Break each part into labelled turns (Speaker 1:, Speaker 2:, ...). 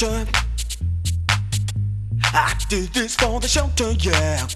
Speaker 1: shelter. I did this for the shelter, yeah.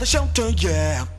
Speaker 1: the shelter, yeah.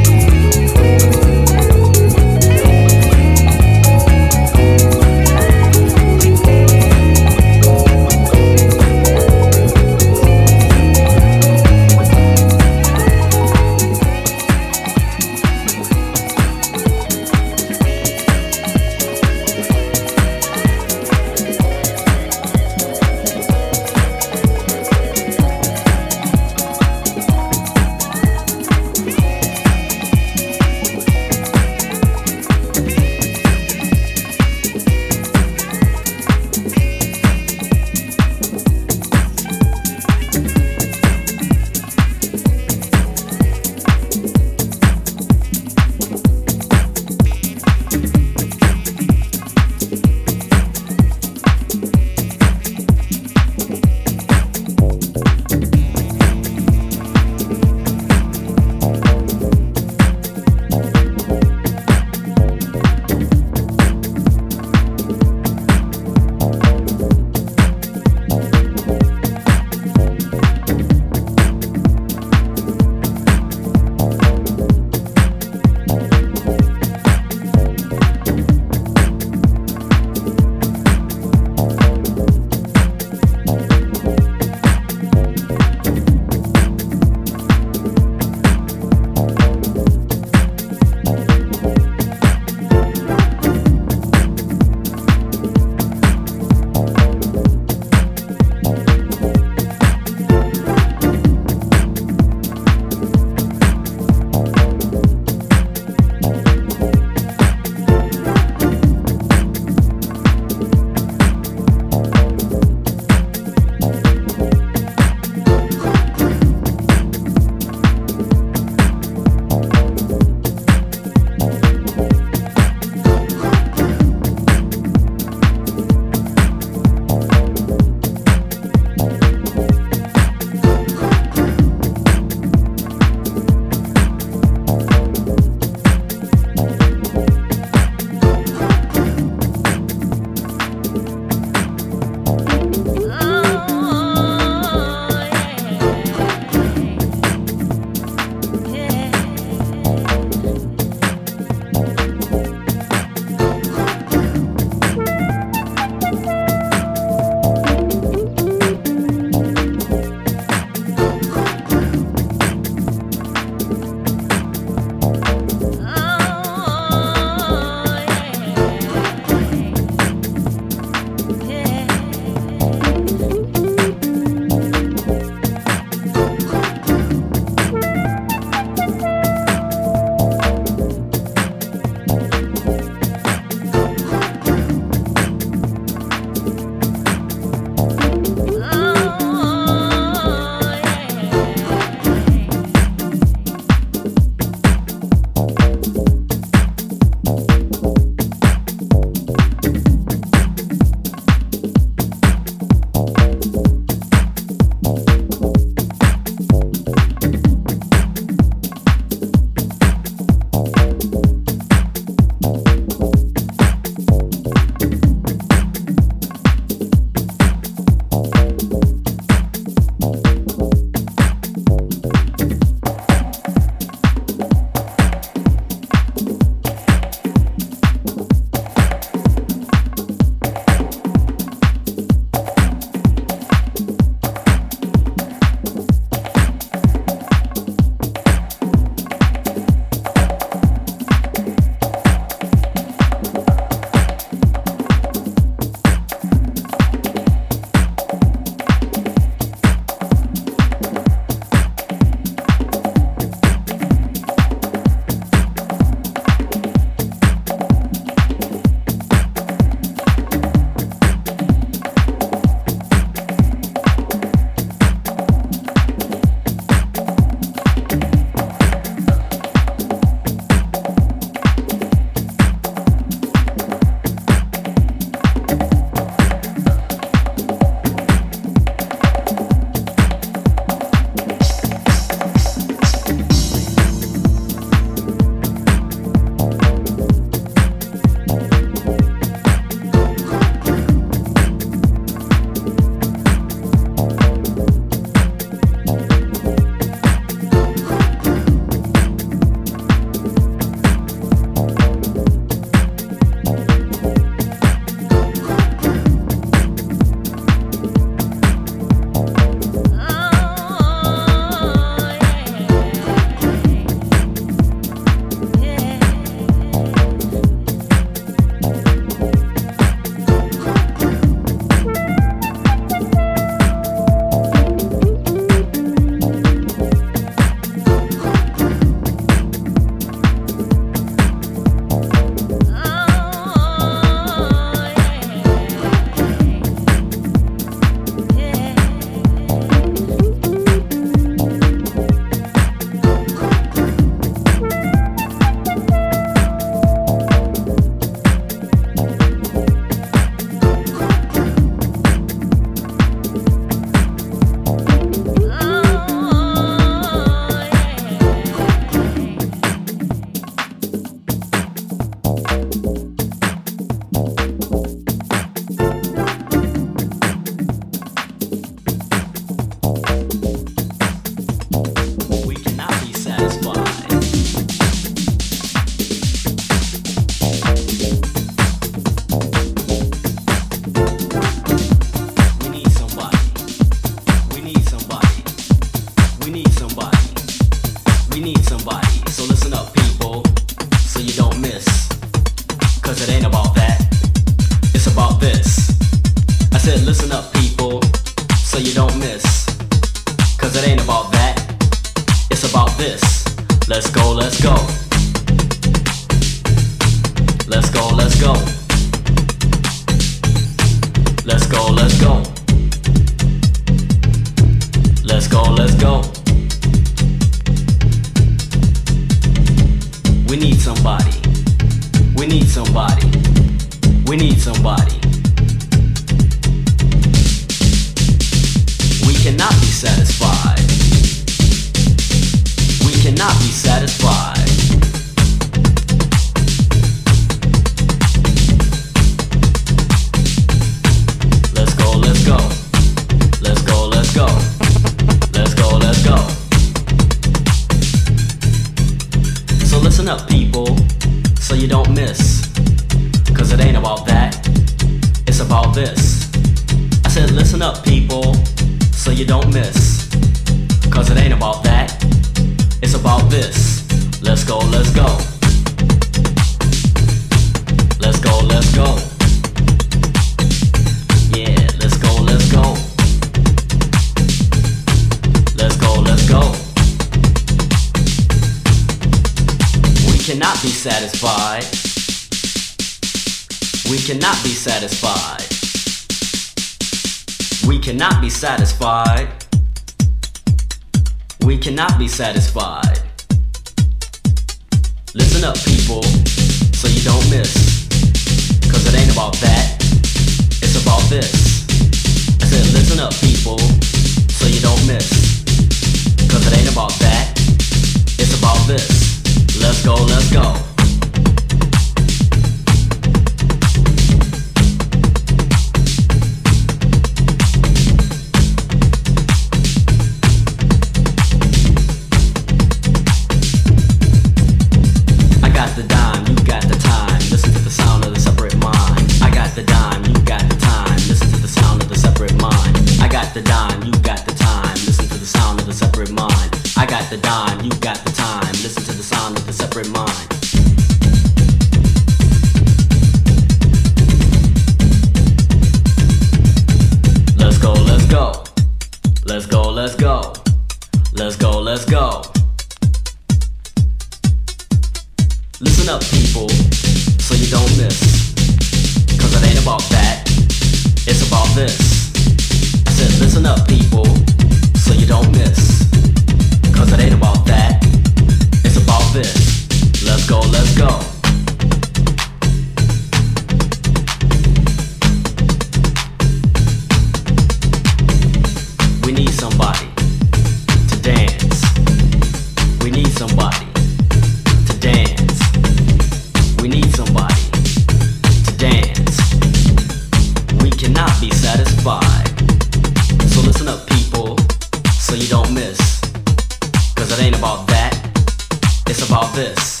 Speaker 2: about this.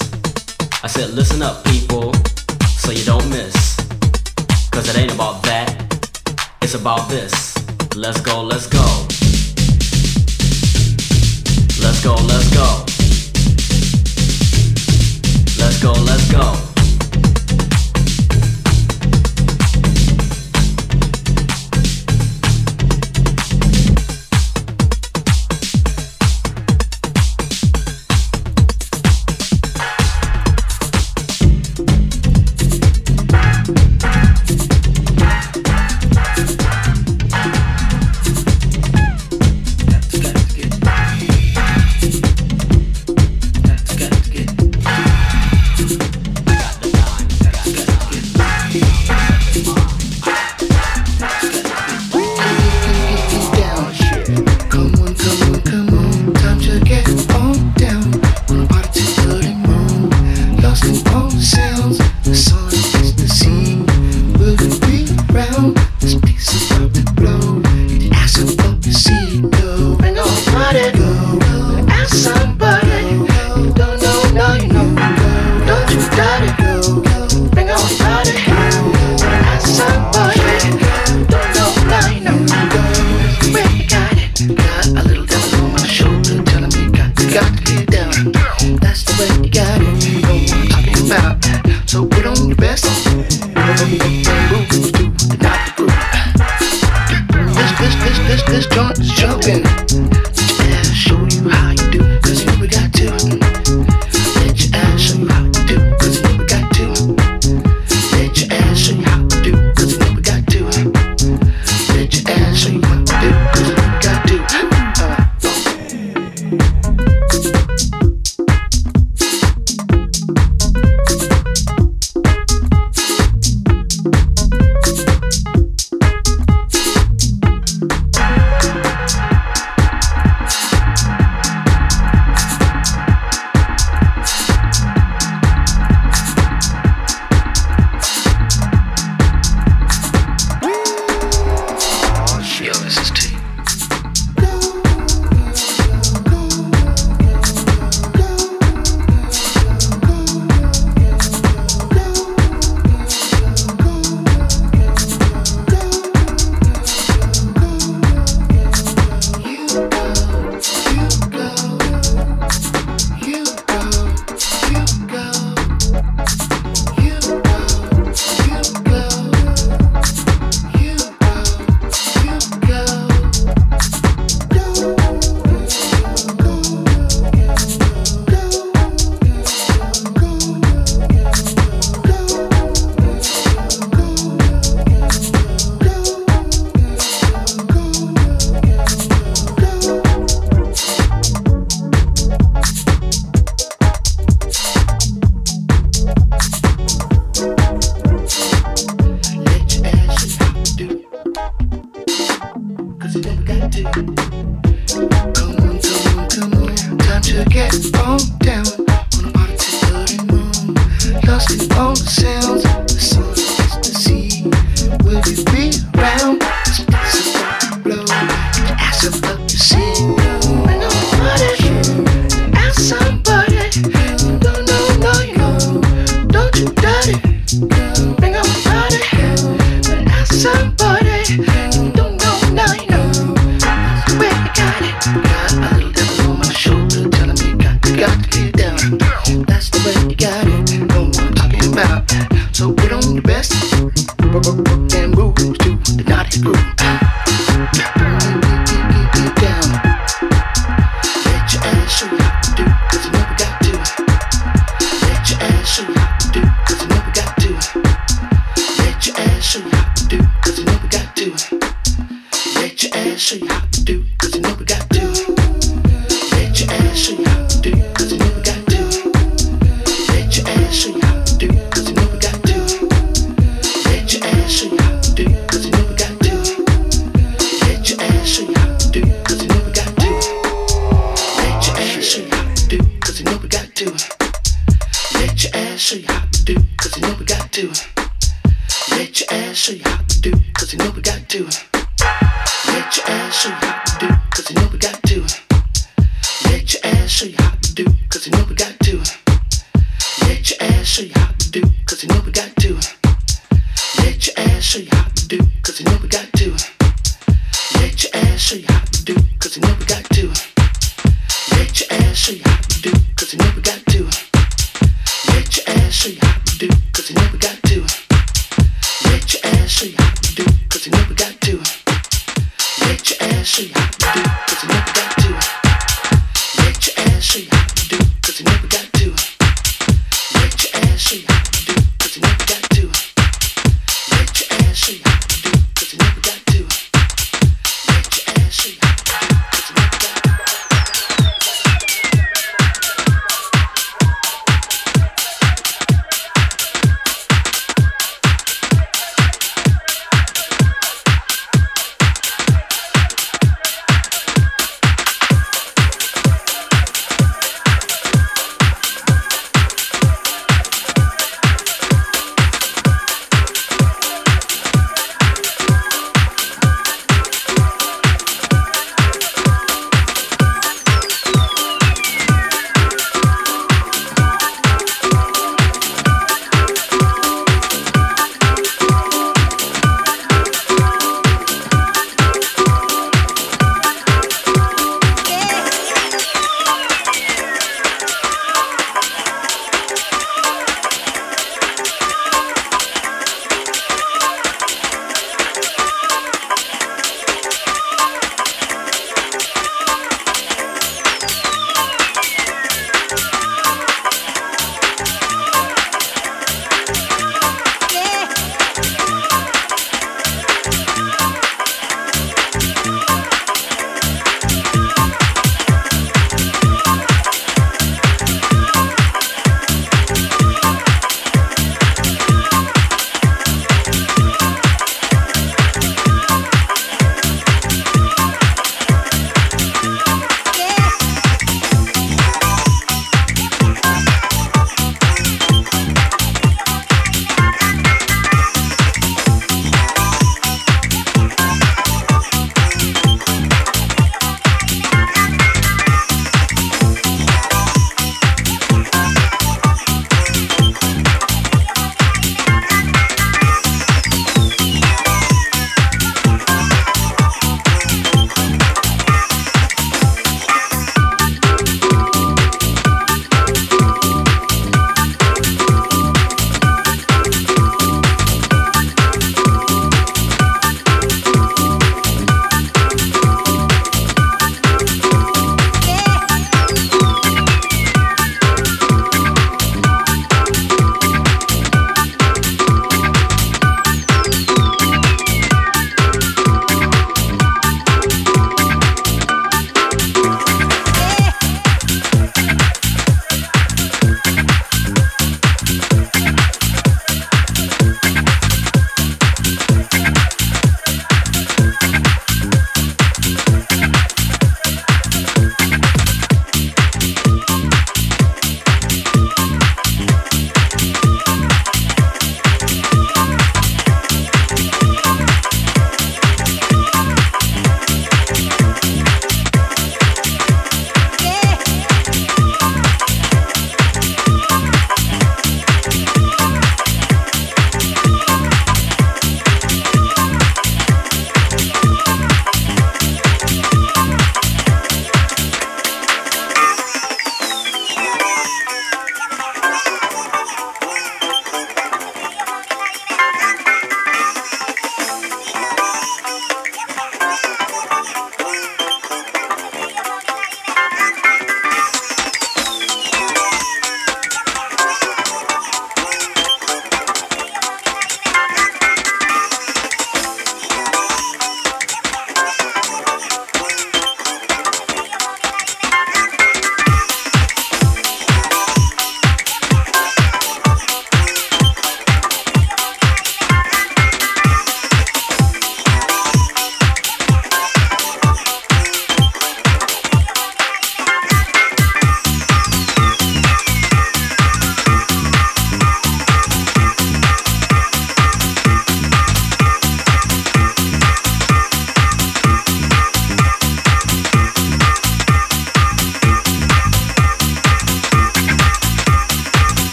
Speaker 2: I said, listen up, people, so you don't miss. Cause it ain't about that, it's about this. Let's go, let's go. Let's go, let's go. Let's go, let's go.